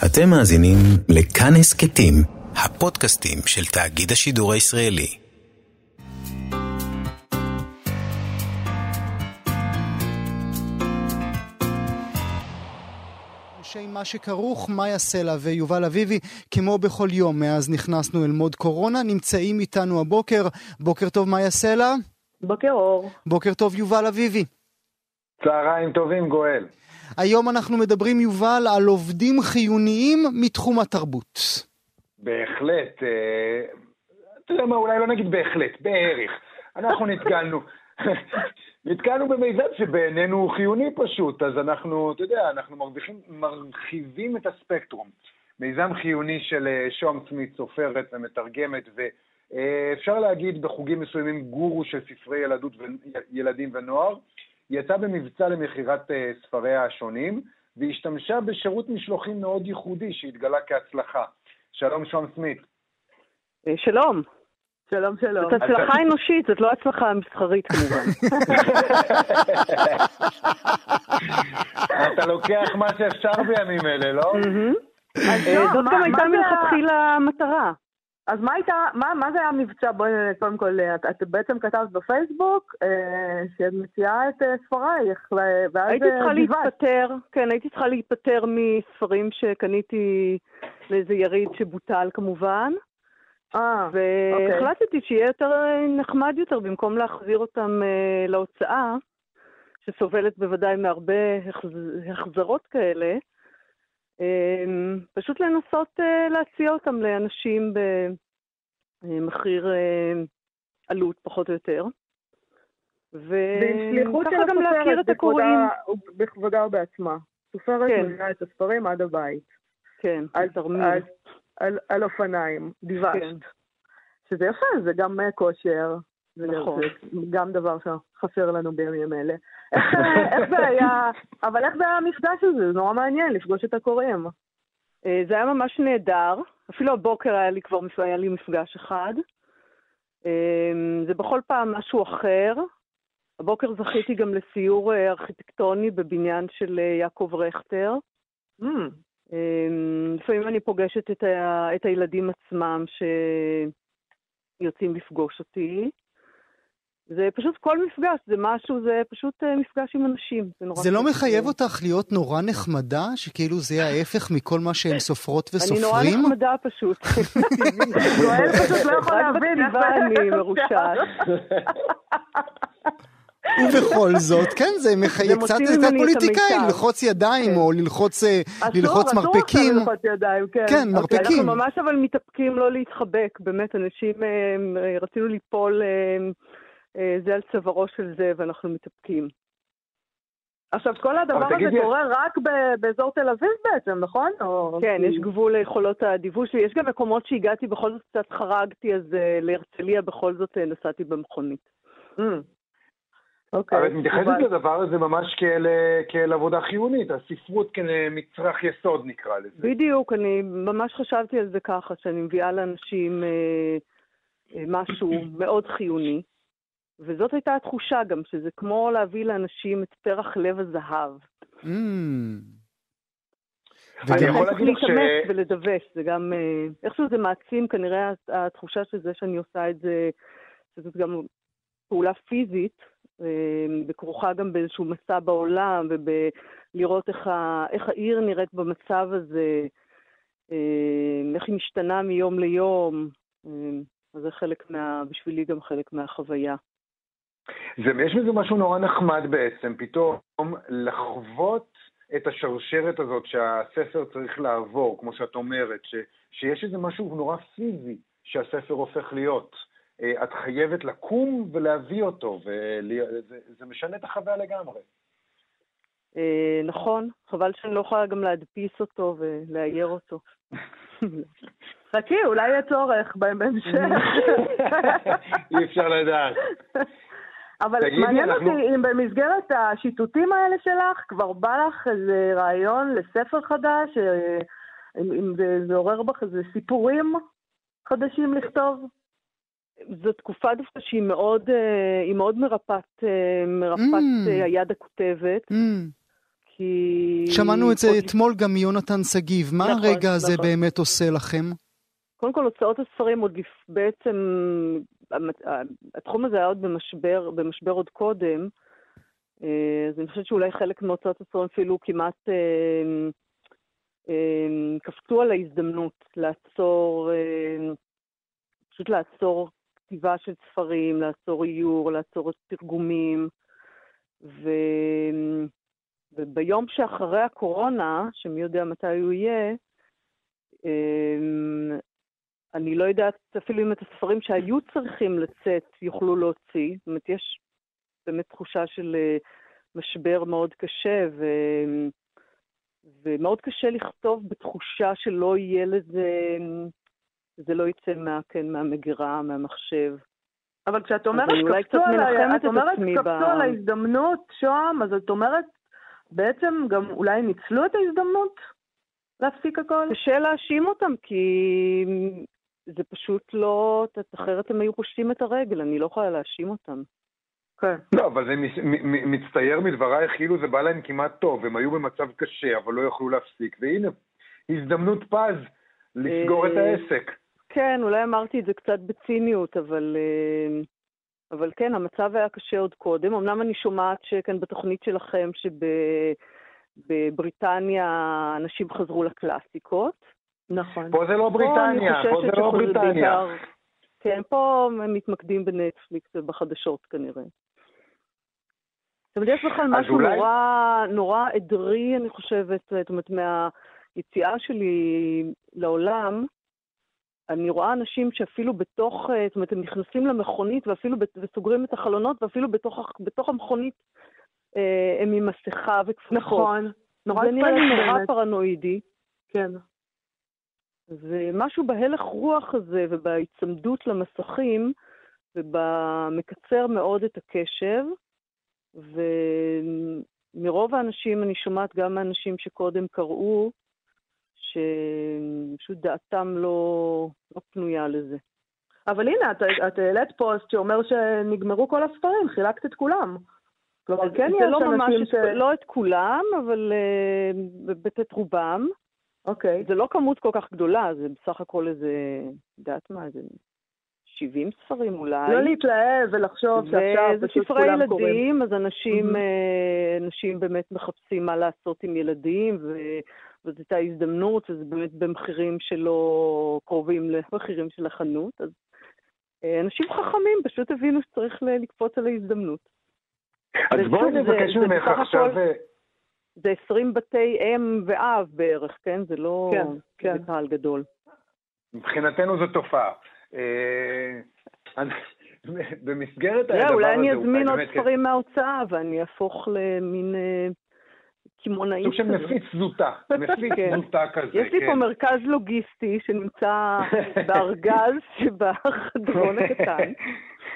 אתם מאזינים לכאן הסכתים, הפודקאסטים של תאגיד השידור הישראלי. אנשי מה שכרוך, מאיה סלע ויובל אביבי, כמו בכל יום מאז נכנסנו אל מוד קורונה, נמצאים איתנו הבוקר. בוקר טוב מאיה סלע. בוקר אור. בוקר טוב יובל אביבי. צהריים טובים גואל. היום אנחנו מדברים, יובל, על עובדים חיוניים מתחום התרבות. בהחלט. אה, אתה יודע מה, אולי לא נגיד בהחלט, בערך. אנחנו נתקלנו. נתקלנו במיזם שבעינינו הוא חיוני פשוט, אז אנחנו, אתה יודע, אנחנו מרוויחים, מרחיבים את הספקטרום. מיזם חיוני של אה, שום סמית, סופרת ומתרגמת, ואפשר להגיד בחוגים מסוימים גורו של ספרי ילדות. ילדים ונוער. יצאה במבצע למכירת אה, ספריה השונים, והשתמשה בשירות משלוחים מאוד ייחודי שהתגלה כהצלחה. שלום, שום סמית. אה, שלום. שלום, שלום. זאת הצלחה אנושית, זאת לא הצלחה מסחרית כמובן. אתה לוקח מה שאפשר בימים אלה, לא? אה, זאת גם הייתה מלכתחילה המטרה. אז מה הייתה, מה, מה זה היה המבצע? בואי קודם כל, את, את בעצם כתבת בפייסבוק אה, שאת מציעה את אה, ספרייך, ואז הייתי צריכה אה, להתפטר, כן, הייתי צריכה להתפטר מספרים שקניתי לאיזה יריד שבוטל כמובן. אה, אוקיי. והחלטתי שיהיה יותר אה, נחמד יותר במקום להחזיר אותם אה, להוצאה, שסובלת בוודאי מהרבה החזרות כאלה. אמ, פשוט לנסות אה, להציע אותם לאנשים במחיר אה, עלות פחות או יותר. וככה גם להכיר את הקוראים. בכבודה ובעצמה. סופרת כן. מביאה את הספרים עד הבית. כן, על תרמיל. על, על, על אופניים, דיוושת. כן. שזה יפה, זה גם אה, כושר. נכון. זה גם דבר שחסר לנו בימים אלה. איך זה היה, אבל איך זה היה המפגש הזה? זה נורא מעניין לפגוש את הקוראים. אה, זה היה ממש נהדר, אפילו הבוקר היה לי כבר היה לי מפגש אחד. אה, זה בכל פעם משהו אחר. הבוקר זכיתי גם לסיור אה, ארכיטקטוני בבניין של יעקב רכטר. Mm. לפעמים אני פוגשת את, ה, את הילדים עצמם שיוצאים לפגוש אותי. זה פשוט כל מפגש, זה משהו, זה פשוט uh, מפגש עם אנשים. זה, זה לא מחייב אותך להיות נורא נחמדה, שכאילו זה ההפך מכל מה שהם סופרות וסופרים? אני נורא נחמדה פשוט. גואל פשוט לא יכול להבין איך זה... אני מרושעת. ובכל זאת, כן, זה מחייב קצת את הפוליטיקאים, ללחוץ ידיים כן. או ללחוץ, אה, ללחוץ מרפקים. אסור, ללחוץ ידיים, כן. כן, אוקיי, מרפקים. אנחנו ממש אבל מתאפקים לא להתחבק, באמת, אנשים, אה, רצינו ליפול אה, זה על צווארו של זה ואנחנו מתאפקים. עכשיו, כל הדבר הזה תגידי... קורה רק באזור תל אביב בעצם, נכון? או... כן, יש גבול ליכולות הדיווש שלי. יש גם מקומות שהגעתי, בכל זאת קצת חרגתי, אז uh, להרצליה בכל זאת uh, נסעתי במכונית. Mm. אוקיי. אבל את מתייחסת לדבר הזה ממש כאל, כאל עבודה חיונית, הספרות כמצרך יסוד נקרא לזה. בדיוק, אני ממש חשבתי על זה ככה, שאני מביאה לאנשים אה, אה, משהו מאוד חיוני. וזאת הייתה התחושה גם, שזה כמו להביא לאנשים את פרח לב הזהב. Mm. אני יכול להגיד לך ש... להתאמץ ולדווש, זה גם, אה, איכשהו זה מעצים כנראה התחושה של זה שאני עושה את זה, שזאת גם פעולה פיזית, אה, וכרוכה גם באיזשהו מסע בעולם, ובלראות איך, ה... איך העיר נראית במצב הזה, אה, איך היא משתנה מיום ליום. אז זה חלק מה... בשבילי גם חלק מהחוויה. זה, יש בזה משהו נורא נחמד בעצם, פתאום לחוות את השרשרת הזאת שהספר צריך לעבור, כמו שאת אומרת, ש, שיש איזה משהו נורא פיזי שהספר הופך להיות. אה, את חייבת לקום ולהביא אותו, וזה משנה את החוויה לגמרי. אה, נכון, חבל שאני לא יכולה גם להדפיס אותו ולאייר אותו. חכי, אולי יהיה צורך בהמשך. אי אפשר לדעת. אבל מעניין אנחנו... אותי אם במסגרת השיטוטים האלה שלך, כבר בא לך איזה רעיון לספר חדש, אה, אם, אם זה, זה עורר בך איזה סיפורים חדשים לכתוב? זו תקופה דווקא שהיא מאוד, אה, מאוד מרפאת, אה, מרפאת mm. היד הכותבת. Mm. כי. שמענו את זה אתמול גם מיונתן שגיב. מה נכון, הרגע הזה נכון. באמת עושה לכם? קודם כל, הוצאות הספרים עוד בעצם, התחום הזה היה עוד במשבר, במשבר עוד קודם, אה, אז אני חושבת שאולי חלק מהוצאות הספרים אפילו כמעט אה, אה, קפצו על ההזדמנות לעצור, פשוט לעצור כתיבה של ספרים, לעצור איור, לעצור תרגומים. ו... וביום שאחרי הקורונה, שמי יודע מתי הוא יהיה, אני לא יודעת אפילו אם את הספרים שהיו צריכים לצאת יוכלו להוציא. זאת אומרת, יש באמת תחושה של אה, משבר מאוד קשה, ו... ומאוד קשה לכתוב בתחושה שלא יהיה לזה, זה לא יצא מה, כן, מהמגירה, מהמחשב. אבל כשאת אומרת קפצו על, את אומרת קפצו ב... על ההזדמנות, שוהם, אז את אומרת בעצם גם אולי ניצלו את ההזדמנות להפסיק הכל? קשה להאשים אותם, כי זה פשוט לא, אחרת הם היו פושטים את הרגל, אני לא יכולה להאשים אותם. כן. לא, אבל זה מצטייר מדברייך כאילו זה בא להם כמעט טוב, הם היו במצב קשה, אבל לא יכלו להפסיק, והנה, הזדמנות פז לסגור את אה, העסק. כן, אולי אמרתי את זה קצת בציניות, אבל, אה, אבל כן, המצב היה קשה עוד קודם. אמנם אני שומעת שכאן בתוכנית שלכם, שבבריטניה אנשים חזרו לקלאסיקות. נכון. פה זה לא בריטניה, פה זה לא בריטניה. בעיקר, כן, פה הם מתמקדים בנטפליקס ובחדשות כנראה. זאת אומרת, יש בכלל משהו אולי... נורא, נורא עדרי, אני חושבת, זאת אומרת, מהיציאה שלי לעולם, אני רואה אנשים שאפילו בתוך, זאת אומרת, הם נכנסים למכונית ואפילו וסוגרים את החלונות, ואפילו בתוך, בתוך המכונית אה, הם עם מסכה וכפפות. נכון, נורא זה נראה לי נורא פרנואידי. כן. ומשהו בהלך רוח הזה ובהיצמדות למסכים ובמקצר מאוד את הקשב, ומרוב האנשים, אני שומעת גם מאנשים שקודם קראו, שפשוט דעתם לא, לא פנויה לזה. אבל הנה, את, את העלית פוסט שאומר שנגמרו כל הספרים, חילקת את כולם. כלומר, כן יש לא אנשים ש... לא את כולם, אבל uh, את רובם. אוקיי. זה לא כמות כל כך גדולה, זה בסך הכל איזה, יודעת מה, איזה 70 ספרים אולי. לא להתלהב ולחשוב שעכשיו פשוט כולם קוראים. זה ספרי ילדים, אז אנשים, mm-hmm. אנשים באמת מחפשים מה לעשות עם ילדים, ו... וזאת הייתה הזדמנות, וזה באמת במחירים שלא קרובים למחירים של החנות. אז אה, אנשים חכמים פשוט הבינו שצריך לקפוץ על ההזדמנות. אז בואי נבקש ממך עכשיו... הכל... זה 20 בתי אם ואב בערך, כן? זה לא... כן, כן. זה קהל גדול. מבחינתנו זו תופעה. אה, במסגרת הדבר הזה... אולי אני אזמין עוד ספרים מההוצאה ואני אהפוך למין אה, קמעונאי. סוג של מפיץ זוטה, מפיץ כן. זוטה כזה, יש לי פה כן. מרכז לוגיסטי שנמצא בארגז שבחדרון הקטן.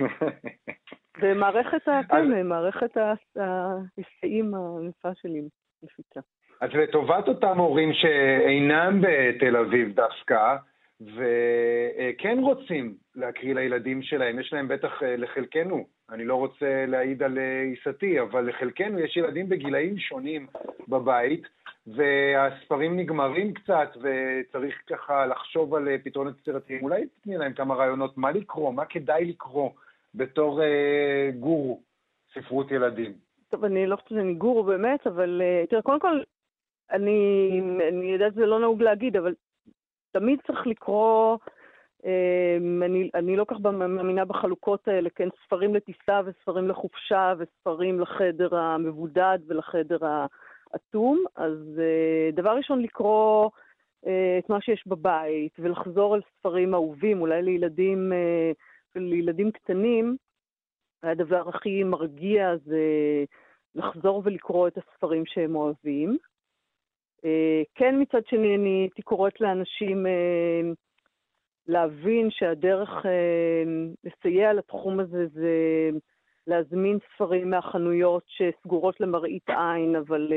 ומערכת, כן, מערכת ההיסעים הענפה שלי. מפיצה. אז לטובת אותם הורים שאינם בתל אביב דווקא, וכן רוצים להקריא לילדים שלהם, יש להם בטח אה, לחלקנו, אני לא רוצה להעיד על אה, עיסתי, אבל לחלקנו יש ילדים בגילאים שונים בבית, והספרים נגמרים קצת, וצריך ככה לחשוב על אה, פתרונות יצירתיים. אולי תתני להם כמה רעיונות מה לקרוא, מה כדאי לקרוא בתור אה, גורו ספרות ילדים. טוב, אני לא חושבת שאני גורו באמת, אבל uh, תראה, קודם כל, אני, אני יודעת שזה לא נהוג להגיד, אבל תמיד צריך לקרוא, uh, אני, אני לא כך מאמינה בחלוקות האלה, כן, ספרים לטיסה וספרים לחופשה וספרים לחדר המבודד ולחדר האטום, אז uh, דבר ראשון לקרוא uh, את מה שיש בבית ולחזור על ספרים אהובים, אולי לילדים, לילדים קטנים, הדבר הכי מרגיע זה לחזור ולקרוא את הספרים שהם אוהבים. אה, כן, מצד שני, אני הייתי קוראת לאנשים אה, להבין שהדרך אה, לסייע לתחום הזה זה להזמין ספרים מהחנויות שסגורות למראית עין, אבל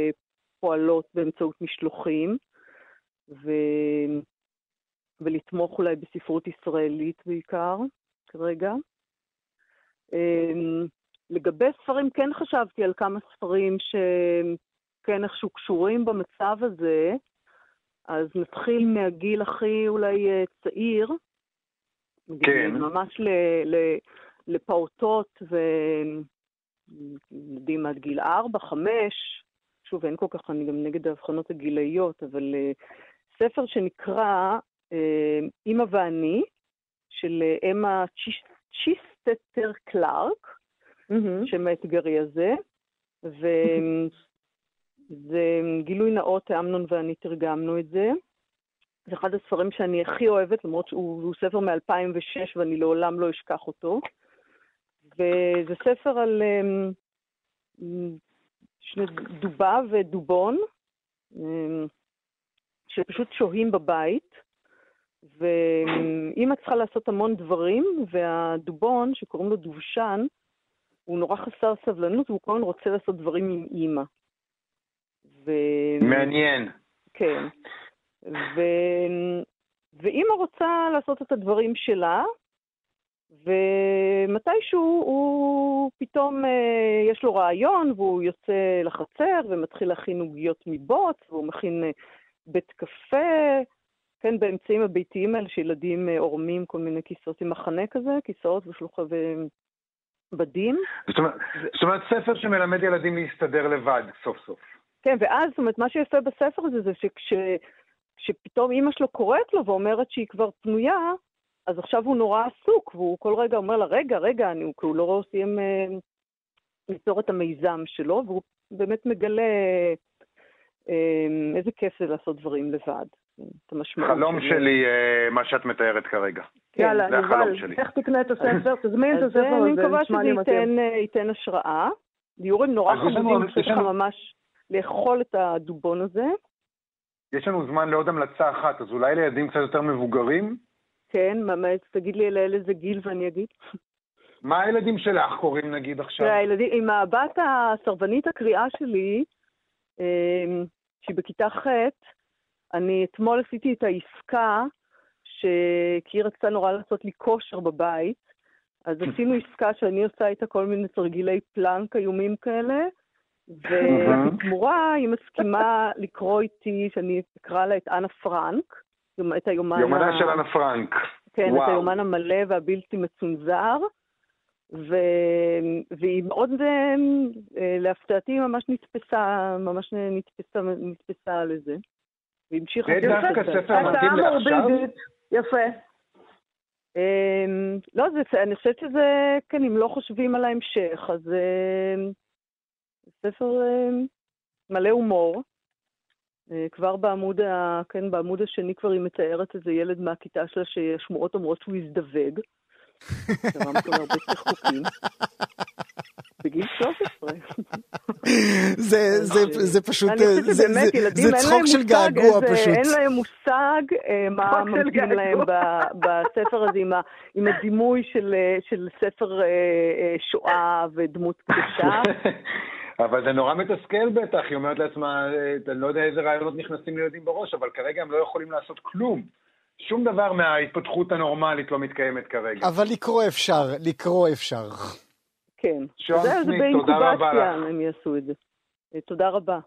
פועלות באמצעות משלוחים, ו... ולתמוך אולי בספרות ישראלית בעיקר, כרגע. לגבי ספרים, כן חשבתי על כמה ספרים ש... כן איכשהו קשורים במצב הזה, אז נתחיל מהגיל הכי אולי אה, צעיר. כן. ממש ל, ל, לפעוטות וילדים עד גיל 4, 5. שוב, אין כל כך, אני גם נגד ההבחנות הגילאיות, אבל uh, ספר שנקרא אימא ואני, של אמה צ'יסטטר קלארק, mm-hmm. שם האתגרי הזה, וזה גילוי נאות, אמנון ואני תרגמנו את זה. זה אחד הספרים שאני הכי אוהבת, למרות שהוא ספר מ-2006 ואני לעולם לא אשכח אותו. וזה ספר על um, שני דובה ודובון, um, שפשוט שוהים בבית, ואימא צריכה לעשות המון דברים, והדובון, שקוראים לו דובשן, הוא נורא חסר סבלנות, והוא כל הזמן רוצה לעשות דברים עם אימא. ו... מעניין. כן. ו... ואימא רוצה לעשות את הדברים שלה, ומתישהו הוא פתאום, אה, יש לו רעיון, והוא יוצא לחצר ומתחיל להכין עוגיות מבוץ, והוא מכין אה, בית קפה, כן, באמצעים הביתיים האלה שילדים אה, עורמים כל מיני כיסאות עם מחנה כזה, כיסאות ושלוחה ובדים. זאת אומרת. זאת אומרת, ספר שמלמד ילדים להסתדר לבד, סוף סוף. כן, ואז, זאת אומרת, מה שיפה בספר הזה זה שכש... כשפתאום אימא שלו קוראת לו ואומרת שהיא כבר פנויה, אז עכשיו הוא נורא עסוק, והוא כל רגע אומר לה, רגע, רגע, אני, כי הוא לא סיים אה, ליצור את המיזם שלו, והוא באמת מגלה אה, איזה כיף זה לעשות דברים לבד. את המשמעות. חלום שלי, אה, מה שאת מתארת כרגע. יאללה, יובל, איך תקנה את הספר? תזמין את הספר הזה, אני מקווה שזה ייתן השראה. דיורים נורא חמודים, צריך ממש לאכול את הדובון הזה. יש לנו זמן לעוד המלצה אחת, אז אולי לילדים קצת יותר מבוגרים? כן, תגיד לי לאל איזה גיל ואני אגיד. מה הילדים שלך קוראים נגיד עכשיו? הילדים, עם הבת הסרבנית הקריאה שלי, אה, שהיא בכיתה ח', אני אתמול עשיתי את העסקה, ש... כי היא רצתה נורא לעשות לי כושר בבית, אז עשינו עסקה שאני עושה איתה כל מיני תרגילי פלנק איומים כאלה, ובתמורה היא מסכימה לקרוא איתי, שאני אקרא לה את אנה פרנק, את היומן... יומנה ה... של אנה פרנק. כן, וואו. את היומן המלא והבלתי מצונזר. ו... והיא מאוד, אה, להפתעתי, ממש נתפסה, ממש נתפסה, נתפסה לזה. והמשיכה... זה דווקא ספר מתאים לעכשיו? יפה. אמ, לא, זה, אני חושבת שזה, כן, אם לא חושבים על ההמשך, אז אמ, ספר אמ, מלא הומור. אה, כבר בעמוד, ה, כן, בעמוד השני כבר היא מתארת איזה ילד מהכיתה שלה שהשמועות אומרות שהוא יזדווג. דבר מכל הרבה צחקוקים. בגיל 13. זה, זה, זה פשוט, זה, זה, זה צחוק של געגוע פשוט. אין להם מושג אה, מה ממתין להם בספר הזה עם, הדימוי של, אה, של ספר אה, שואה ודמות קדושה. אבל זה נורא מתסכל בטח, היא אומרת לעצמה, אני לא יודע איזה רעיונות נכנסים לילדים בראש, אבל כרגע הם לא יכולים לעשות כלום. שום דבר מההתפתחות הנורמלית לא מתקיימת כרגע. אבל לקרוא אפשר, לקרוא אפשר. כן. שון סמית, תודה רבה לך. הם יעשו את זה. תודה רבה.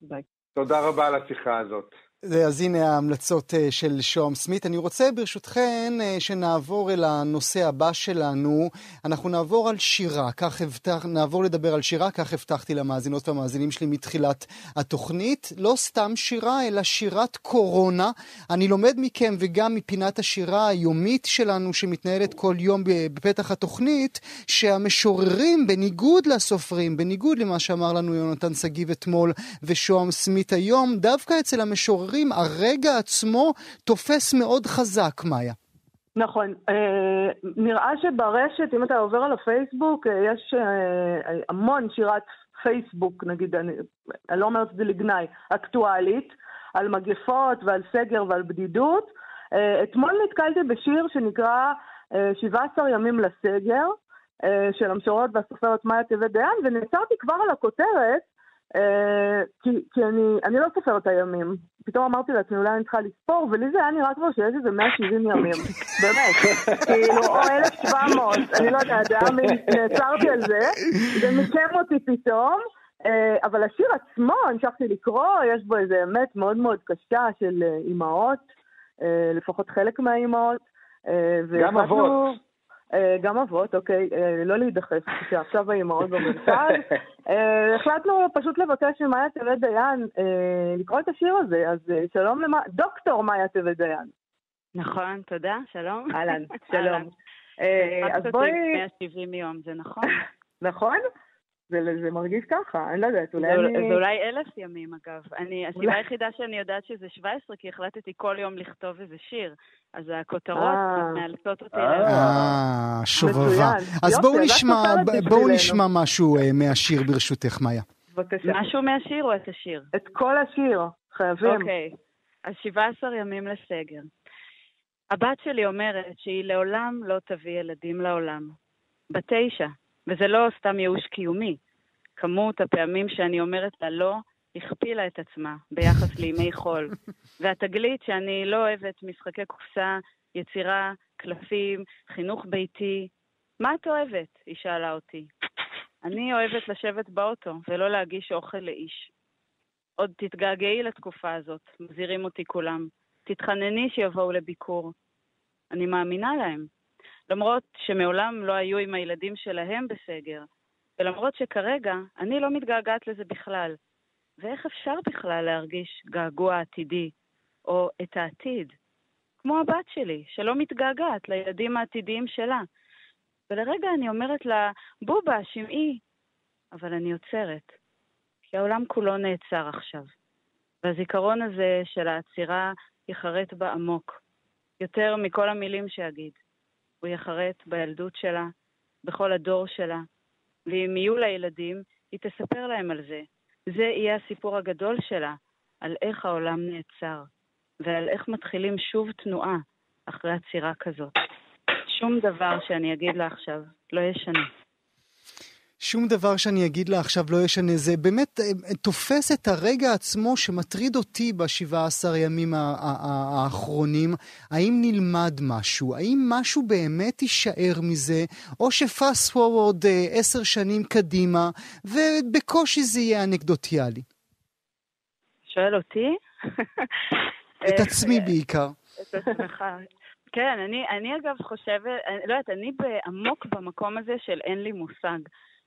ביי. תודה רבה על השיחה הזאת. אז הנה ההמלצות אה, של שום סמית. אני רוצה ברשותכן אה, שנעבור אל הנושא הבא שלנו. אנחנו נעבור על שירה, כך הבטח, נעבור לדבר על שירה, כך הבטחתי למאזינות והמאזינים שלי מתחילת התוכנית. לא סתם שירה, אלא שירת קורונה. אני לומד מכם וגם מפינת השירה היומית שלנו שמתנהלת כל יום בפתח התוכנית, שהמשוררים, בניגוד לסופרים, בניגוד למה שאמר לנו יונתן שגיב אתמול ושום סמית היום, דווקא אצל המשוררים אחרים, הרגע עצמו תופס מאוד חזק, מאיה. נכון. אה, נראה שברשת, אם אתה עובר על הפייסבוק, אה, יש אה, המון שירת פייסבוק, נגיד, אני, אני לא אומרת את זה לגנאי, אקטואלית, על מגפות ועל סגר ועל בדידות. אתמול נתקלתי בשיר שנקרא 17 ימים לסגר, של המשוררות והסופרת מאיה טבת דיין, ונעצרתי כבר על הכותרת, כי, כי אני, אני לא סופרת את הימים. פתאום אמרתי לעצמי, אולי אני צריכה לספור, ולי זה היה נראה כבר שיש איזה 170 ימים. באמת. כאילו, או 1,700, אני לא יודעת, נעצרתי על זה, זה מיקם אותי פתאום. אבל השיר עצמו, המשכתי לקרוא, יש בו איזה אמת מאוד מאוד קשה של אימהות, לפחות חלק מהאימהות. גם אבות. אה, גם אבות, אוקיי, אה, לא להידחף, שעכשיו האימהות במרכז. אה, החלטנו פשוט לבקש ממאיה טבת דיין לקרוא את השיר הזה, אז שלום למה... דוקטור מאיה טבת דיין. נכון, תודה, שלום. אהלן, שלום. אז בואי... 170 יום, זה נכון? נכון? זה, זה מרגיש ככה, אני לא יודעת, אולי זה, אני... זה אולי אלף ימים, אגב. אני, הסיבה היחידה שאני יודעת שזה 17, כי החלטתי כל יום לכתוב איזה שיר. אז הכותרות אה. מאלצות אותי... אה, שובבה. אז בואו נשמע, בואו נשמע משהו אה, מהשיר ברשותך, מאיה. בבקשה. משהו מהשיר או את השיר? את כל השיר, חייבים. אוקיי, אז 17 ימים לסגר. הבת שלי אומרת שהיא לעולם לא תביא ילדים לעולם. בתשע, וזה לא סתם ייאוש קיומי. כמות הפעמים שאני אומרת לה לא, הכפילה את עצמה ביחס לימי חול. והתגלית שאני לא אוהבת משחקי קופסה, יצירה, קלפים, חינוך ביתי. מה את אוהבת? היא שאלה אותי. אני אוהבת לשבת באוטו ולא להגיש אוכל לאיש. עוד תתגעגעי לתקופה הזאת, מזהירים אותי כולם. תתחנני שיבואו לביקור. אני מאמינה להם. למרות שמעולם לא היו עם הילדים שלהם בסגר, ולמרות שכרגע אני לא מתגעגעת לזה בכלל. ואיך אפשר בכלל להרגיש געגוע עתידי, או את העתיד? כמו הבת שלי, שלא מתגעגעת לילדים העתידיים שלה. ולרגע אני אומרת לה, בובה, שמעי. אבל אני עוצרת, כי העולם כולו נעצר עכשיו. והזיכרון הזה של העצירה ייחרט בה עמוק, יותר מכל המילים שאגיד. הוא ייחרט בילדות שלה, בכל הדור שלה, ואם יהיו לה ילדים, היא תספר להם על זה. זה יהיה הסיפור הגדול שלה, על איך העולם נעצר, ועל איך מתחילים שוב תנועה אחרי עצירה כזאת. שום דבר שאני אגיד לה עכשיו לא ישנה. שום דבר שאני אגיד לה עכשיו לא ישנה. זה באמת אה, תופס את הרגע עצמו שמטריד אותי ב-17 ימים האחרונים. האם נלמד משהו? האם משהו באמת יישאר מזה? או שפאסט פורוורד אה, עשר שנים קדימה, ובקושי זה יהיה אנקדוטיאלי? שואל אותי? את עצמי בעיקר. את עצמך. כן, אני, אני אגב חושבת, אני, לא יודעת, אני עמוק במקום הזה של אין לי מושג.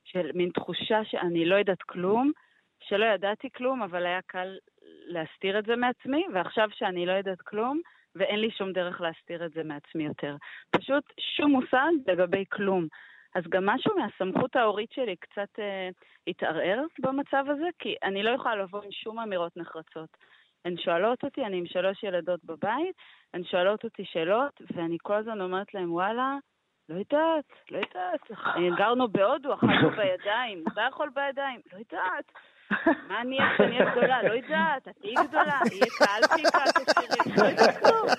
של מין תחושה שאני לא יודעת כלום, שלא ידעתי כלום, אבל היה קל להסתיר את זה מעצמי, ועכשיו שאני לא יודעת כלום, ואין לי שום דרך להסתיר את זה מעצמי יותר. פשוט שום מושג לגבי כלום. אז גם משהו מהסמכות ההורית שלי קצת אה, התערער במצב הזה, כי אני לא יכולה לבוא עם שום אמירות נחרצות. הן שואלות אותי, אני עם שלוש ילדות בבית, הן שואלות אותי שאלות, ואני כל הזמן אומרת להן, וואלה, לא יודעת, לא יודעת. גרנו בהודו, אכלנו בידיים. אתה יכול בידיים? לא יודעת. מה אני אהיה כשאני אהיה גדולה? לא יודעת. את תהיי גדולה, יהיה את השירים. לא יודעת כלום.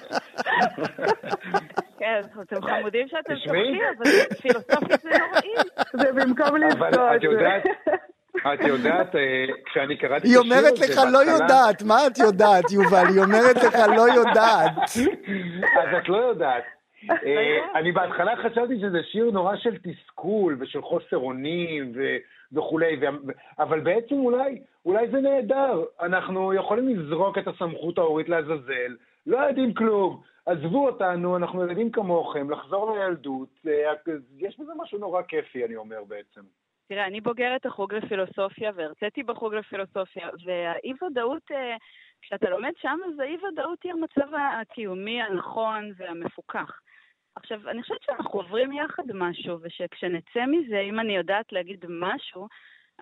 כן, אתם חמודים שאתם צוחקים, אבל פילוסופית זה נוראים. זה במקום לבכות. אבל את יודעת... את יודעת, אה, כשאני קראתי את השיר היא אומרת לך לא יודעת, מה את יודעת, יובל? היא אומרת לך לא יודעת. אז את לא יודעת. אה, אני בהתחלה חשבתי שזה שיר נורא של תסכול ושל חוסר אונים וכולי, אבל בעצם אולי, אולי זה נהדר. אנחנו יכולים לזרוק את הסמכות ההורית לעזאזל, לא יודעים כלום. עזבו אותנו, אנחנו ילדים כמוכם, לחזור לילדות, אה, יש בזה משהו נורא כיפי, אני אומר בעצם. תראה, אני בוגרת החוג לפילוסופיה והרציתי בחוג לפילוסופיה, והאי-ודאות, אה, כשאתה לומד שם, אז האי-ודאות היא המצב הקיומי הנכון והמפוקח. עכשיו, אני חושבת שאנחנו עוברים יחד משהו, ושכשנצא מזה, אם אני יודעת להגיד משהו,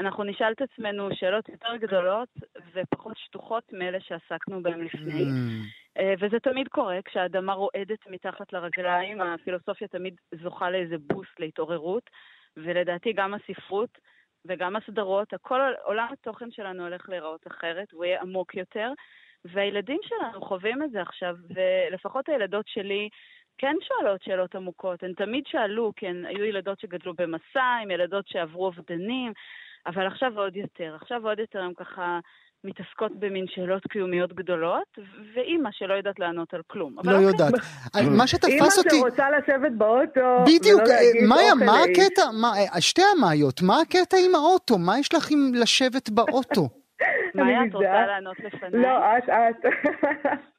אנחנו נשאל את עצמנו שאלות יותר גדולות ופחות שטוחות מאלה שעסקנו בהן לפני. Mm. וזה תמיד קורה, כשהאדמה רועדת מתחת לרגליים, הפילוסופיה תמיד זוכה לאיזה בוסט להתעוררות, ולדעתי גם הספרות וגם הסדרות, הכל, עולם התוכן שלנו הולך להיראות אחרת, הוא יהיה עמוק יותר, והילדים שלנו חווים את זה עכשיו, ולפחות הילדות שלי, כן שואלות שאלות עמוקות. הן תמיד שאלו, כי הן היו ילדות שגדלו במסע, עם ילדות שעברו אובדנים, אבל עכשיו עוד יותר. עכשיו עוד יותר הן ככה מתעסקות במין שאלות קיומיות גדולות, ואימא שלא יודעת לענות על כלום. לא אוקיי. יודעת. מה שתפס אותי... אימא שרוצה לשבת באוטו, בדיוק, מאיה, מה הקטע? שתי המאיות, מה הקטע עם האוטו? מה יש לך עם לשבת באוטו? מאיה, את רוצה לענות לפניי? לא, את, את.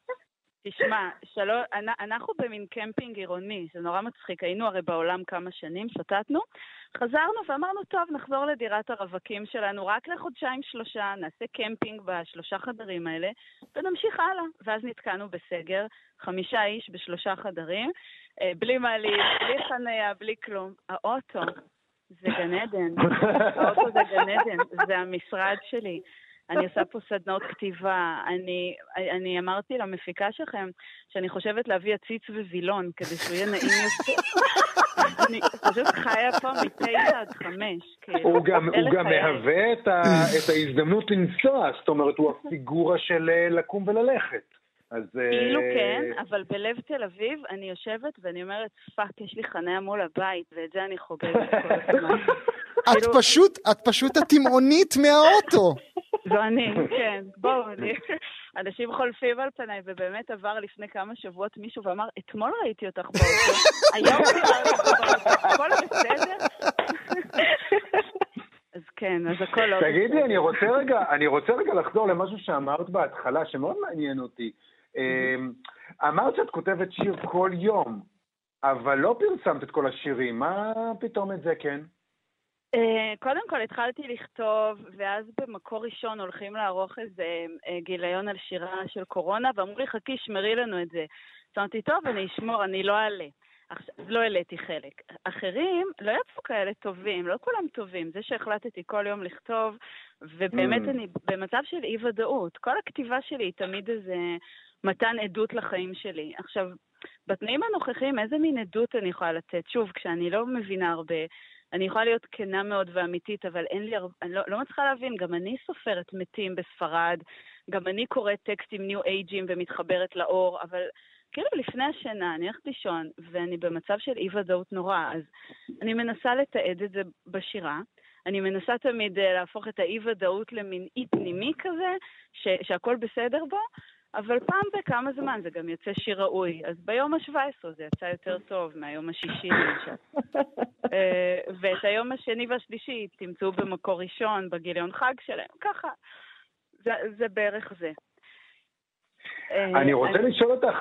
תשמע, שלא, אנחנו במין קמפינג עירוני, זה נורא מצחיק, היינו הרי בעולם כמה שנים, שתתנו, חזרנו ואמרנו, טוב, נחזור לדירת הרווקים שלנו רק לחודשיים שלושה, נעשה קמפינג בשלושה חדרים האלה, ונמשיך הלאה. ואז נתקענו בסגר, חמישה איש בשלושה חדרים, אה, בלי מעלית, בלי חניה, בלי כלום. האוטו, זה גן עדן. האוטו זה גן עדן, זה המשרד שלי. אני עושה פה סדנאות כתיבה, אני, אני אמרתי למפיקה שלכם שאני חושבת להביא עציץ ווילון כדי שהוא יהיה נעים יותר. אני פשוט חיה פה מתשע עד חמש. כאילו, הוא גם, הוא גם מהווה את, ה, את ההזדמנות לנסוע, זאת אומרת, הוא הפיגורה של אה, לקום וללכת. אז... כאילו אה... כן, אבל בלב תל אביב אני יושבת ואני אומרת, fuck, יש לי חניה מול הבית, ואת זה אני חוגגת כל הזמן. את כאילו- פשוט, את פשוט התימהונית מהאוטו. זו אני, כן. בואו, אנשים חולפים על פניי, ובאמת עבר לפני כמה שבועות מישהו ואמר, אתמול ראיתי אותך באוטו, היום הכל בסדר? אז כן, אז הכל לא... תגידי, אני רוצה רגע, אני רוצה רגע לחזור למשהו שאמרת בהתחלה, שמאוד מעניין אותי. אמ, אמרת שאת כותבת שיר כל יום, אבל לא פרסמת את כל השירים, מה פתאום את זה כן? אה, קודם כל התחלתי לכתוב, ואז במקור ראשון הולכים לערוך איזה אה, גיליון על שירה של קורונה, ואמרו לי, חכי, שמרי לנו את זה. אז אמרתי, טוב, אני אשמור, אני לא אעלה. עכשיו, לא העליתי חלק. אחרים לא יצאו כאלה טובים, לא כולם טובים. זה שהחלטתי כל יום לכתוב, ובאמת mm. אני במצב של אי-ודאות. כל הכתיבה שלי היא תמיד איזה מתן עדות לחיים שלי. עכשיו, בתנאים הנוכחיים, איזה מין עדות אני יכולה לתת? שוב, כשאני לא מבינה הרבה, אני יכולה להיות כנה מאוד ואמיתית, אבל אין לי, אני לא, לא מצליחה להבין, גם אני סופרת מתים בספרד, גם אני קוראת טקסטים ניו אייג'ים ומתחברת לאור, אבל כאילו לפני השינה, אני הולכת לישון, ואני במצב של אי-ודאות נורא, אז אני מנסה לתעד את זה בשירה. אני מנסה תמיד אה, להפוך את האי-ודאות למין אי פנימי כזה, ש- שהכל בסדר בו, אבל פעם בכמה זמן זה גם יוצא שיר ראוי. אז ביום ה-17 זה יצא יותר טוב מהיום השישי למשל. אה, ואת היום השני והשלישי תמצאו במקור ראשון, בגיליון חג שלהם, ככה. זה, זה בערך זה. אה, אני רוצה אני... לשאול אותך,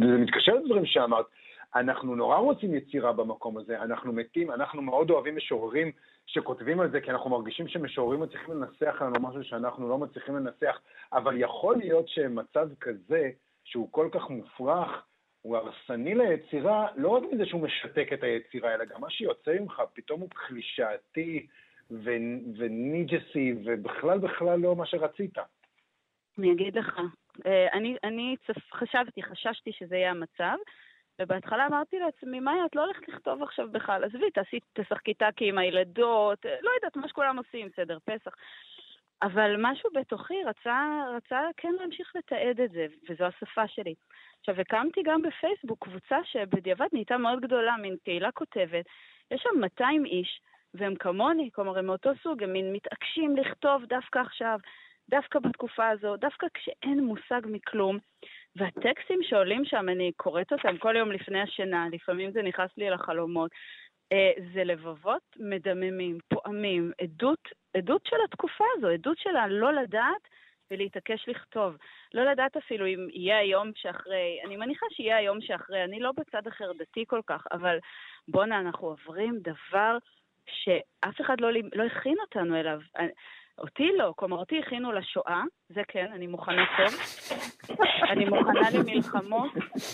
זה מתקשר לדברים שאמרת, אנחנו נורא רוצים יצירה במקום הזה, אנחנו מתים, אנחנו מאוד אוהבים משוררים שכותבים על זה, כי אנחנו מרגישים שמשוררים מצליחים לנסח לנו משהו שאנחנו לא מצליחים לנסח, אבל יכול להיות שמצב כזה, שהוא כל כך מופרך, הוא הרסני ליצירה, לא רק מזה שהוא משתק את היצירה, אלא גם מה שיוצא ממך פתאום הוא קלישאתי וניג'סי, ובכלל בכלל לא מה שרצית. אני אגיד לך, אה, אני, אני חשבתי, חששתי שזה יהיה המצב, ובהתחלה אמרתי לעצמי, מאיה, את לא הולכת לכתוב עכשיו בכלל, עזבי, תעשי, תשחקי טאקי עם הילדות, אה, לא יודעת, מה שכולם עושים, סדר פסח. אבל משהו בתוכי רצה, רצה כן להמשיך לתעד את זה, וזו השפה שלי. עכשיו, הקמתי גם בפייסבוק קבוצה שבדיעבד נהייתה מאוד גדולה, מין קהילה כותבת. יש שם 200 איש, והם כמוני, כלומר, הם מאותו סוג, הם מין מתעקשים לכתוב דווקא עכשיו, דווקא בתקופה הזו, דווקא כשאין מושג מכלום. והטקסטים שעולים שם, אני קוראת אותם כל יום לפני השינה, לפעמים זה נכנס לי לחלומות. אה, זה לבבות מדממים, פועמים, עדות, עדות של התקופה הזו, עדות של הלא לדעת ולהתעקש לכתוב. לא לדעת אפילו אם יהיה היום שאחרי, אני מניחה שיהיה היום שאחרי, אני לא בצד החרדתי כל כך, אבל בואנה, אנחנו עוברים דבר שאף אחד לא, לא הכין אותנו אליו. אותי לא, כלומר אותי הכינו לשואה, זה כן, אני מוכנה טוב. אני מוכנה למלחמות,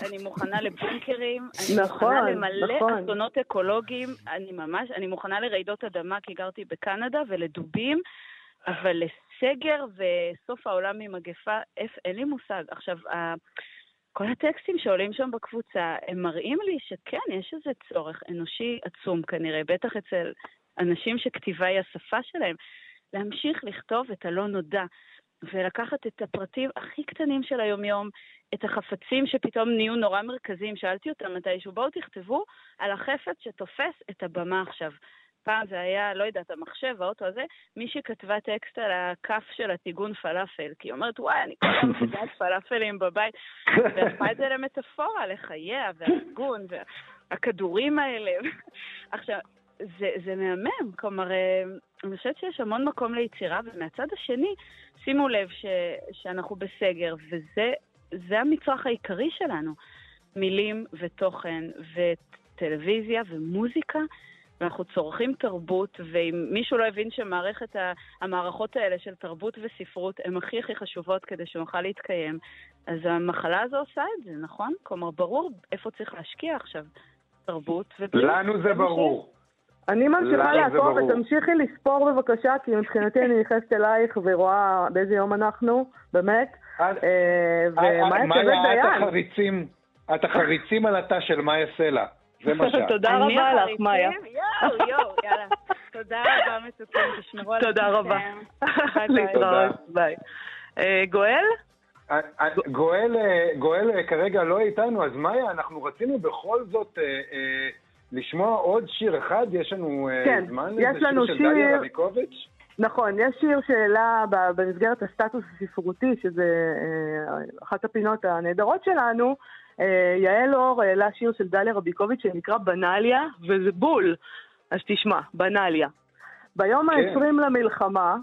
אני מוכנה לבונקרים, אני נכון, מוכנה למלא נכון. אסונות אקולוגיים, אני ממש, אני מוכנה לרעידות אדמה כי גרתי בקנדה ולדובים, אבל לסגר וסוף העולם ממגפה, אין לי מושג. עכשיו, כל הטקסטים שעולים שם בקבוצה, הם מראים לי שכן, יש איזה צורך אנושי עצום כנראה, בטח אצל אנשים שכתיבה היא השפה שלהם. להמשיך לכתוב את הלא נודע, ולקחת את הפרטים הכי קטנים של היומיום, את החפצים שפתאום נהיו נורא מרכזיים. שאלתי אותם מתישהו, בואו תכתבו על החפץ שתופס את הבמה עכשיו. פעם זה היה, לא יודעת, המחשב, האוטו הזה, מישהי כתבה טקסט על הכף של הטיגון פלאפל, כי היא אומרת, וואי, אני כל הזמן מפגעת פלאפלים בבית, והפכה את זה למטאפורה, לחייה, והטיגון, והכדורים האלה. עכשיו, זה, זה מהמם, כלומר, אה, אני חושבת שיש המון מקום ליצירה, ומהצד השני, שימו לב ש, שאנחנו בסגר, וזה המצרך העיקרי שלנו. מילים ותוכן וטלוויזיה ומוזיקה, ואנחנו צורכים תרבות, ואם מישהו לא הבין שמערכת המערכות האלה של תרבות וספרות הן הכי הכי חשובות כדי שנוכל להתקיים, אז המחלה הזו עושה את זה, נכון? כלומר, ברור איפה צריך להשקיע עכשיו. תרבות ובריאות. לנו זה ברור. אני ממשיכה לעקוב ותמשיכי לספור בבקשה, כי מבחינתי אני נכנסת אלייך ורואה באיזה יום אנחנו, באמת. אה, ומה יצא דיין? את החריצים על התא של מאיה סלע. זה מה שאת. תודה רבה לך, מאיה. יואו, יואו, יאללה. תודה רבה, מתוקים, תשמרו על תודה רבה. להתראות, ביי. אה, גואל? אה, גואל, גואל כרגע לא איתנו, אז מאיה, אנחנו רצינו בכל זאת לשמוע עוד שיר אחד, יש לנו כן, זמן לזה, שיר של דליה רביקוביץ'? נכון, יש שיר שהעלה במסגרת הסטטוס הספרותי, שזה אחת הפינות הנהדרות שלנו, אה, יעל אור העלה שיר של דליה רביקוביץ' שנקרא בנאליה, וזה בול. אז תשמע, בנאליה. ביום כן. ה-20 למלחמה,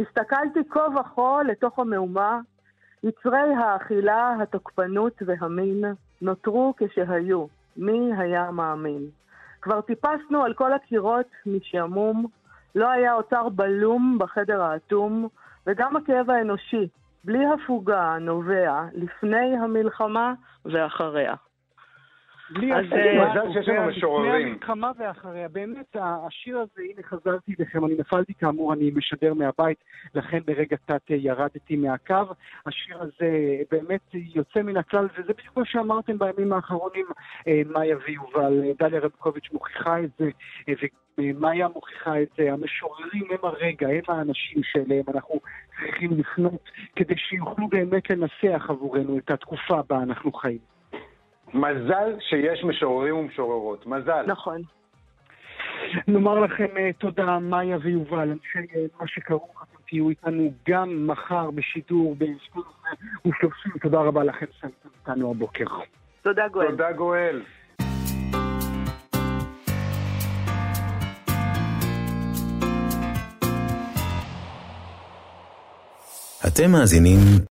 הסתכלתי כה וכה לתוך המהומה, יצרי האכילה, התוקפנות והמין נותרו כשהיו, מי היה מאמין? כבר טיפסנו על כל הקירות משעמום, לא היה אוצר בלום בחדר האטום, וגם הכאב האנושי בלי הפוגה נובע לפני המלחמה ואחריה. בלי מזל שיש לנו משוררים. לפני המלחמה ואחריה. באמת, השיר הזה, הנה חזרתי לכם, אני נפלתי כאמור, אני משדר מהבית, לכן ברגע קצת ירדתי מהקו. השיר הזה באמת יוצא מן הכלל, וזה בדיוק מה שאמרתם בימים האחרונים, אה, מאיה ויובל, דליה רבקוביץ' מוכיחה את זה, אה, מאיה מוכיחה את זה, המשוררים הם הרגע, הם האנשים שאליהם אנחנו צריכים לפנות כדי שיוכלו באמת לנסח עבורנו את התקופה בה אנחנו חיים. מזל שיש משוררים ומשוררות, מזל. נכון. נאמר לכם אה, תודה, מאיה ויובל, אנשי אה, מה שכרוך, אתם תהיו איתנו גם מחר בשידור ב-12 ו-30. תודה רבה לכם שהייתם איתנו הבוקר. תודה גואל. תודה גואל. אתם מאזינים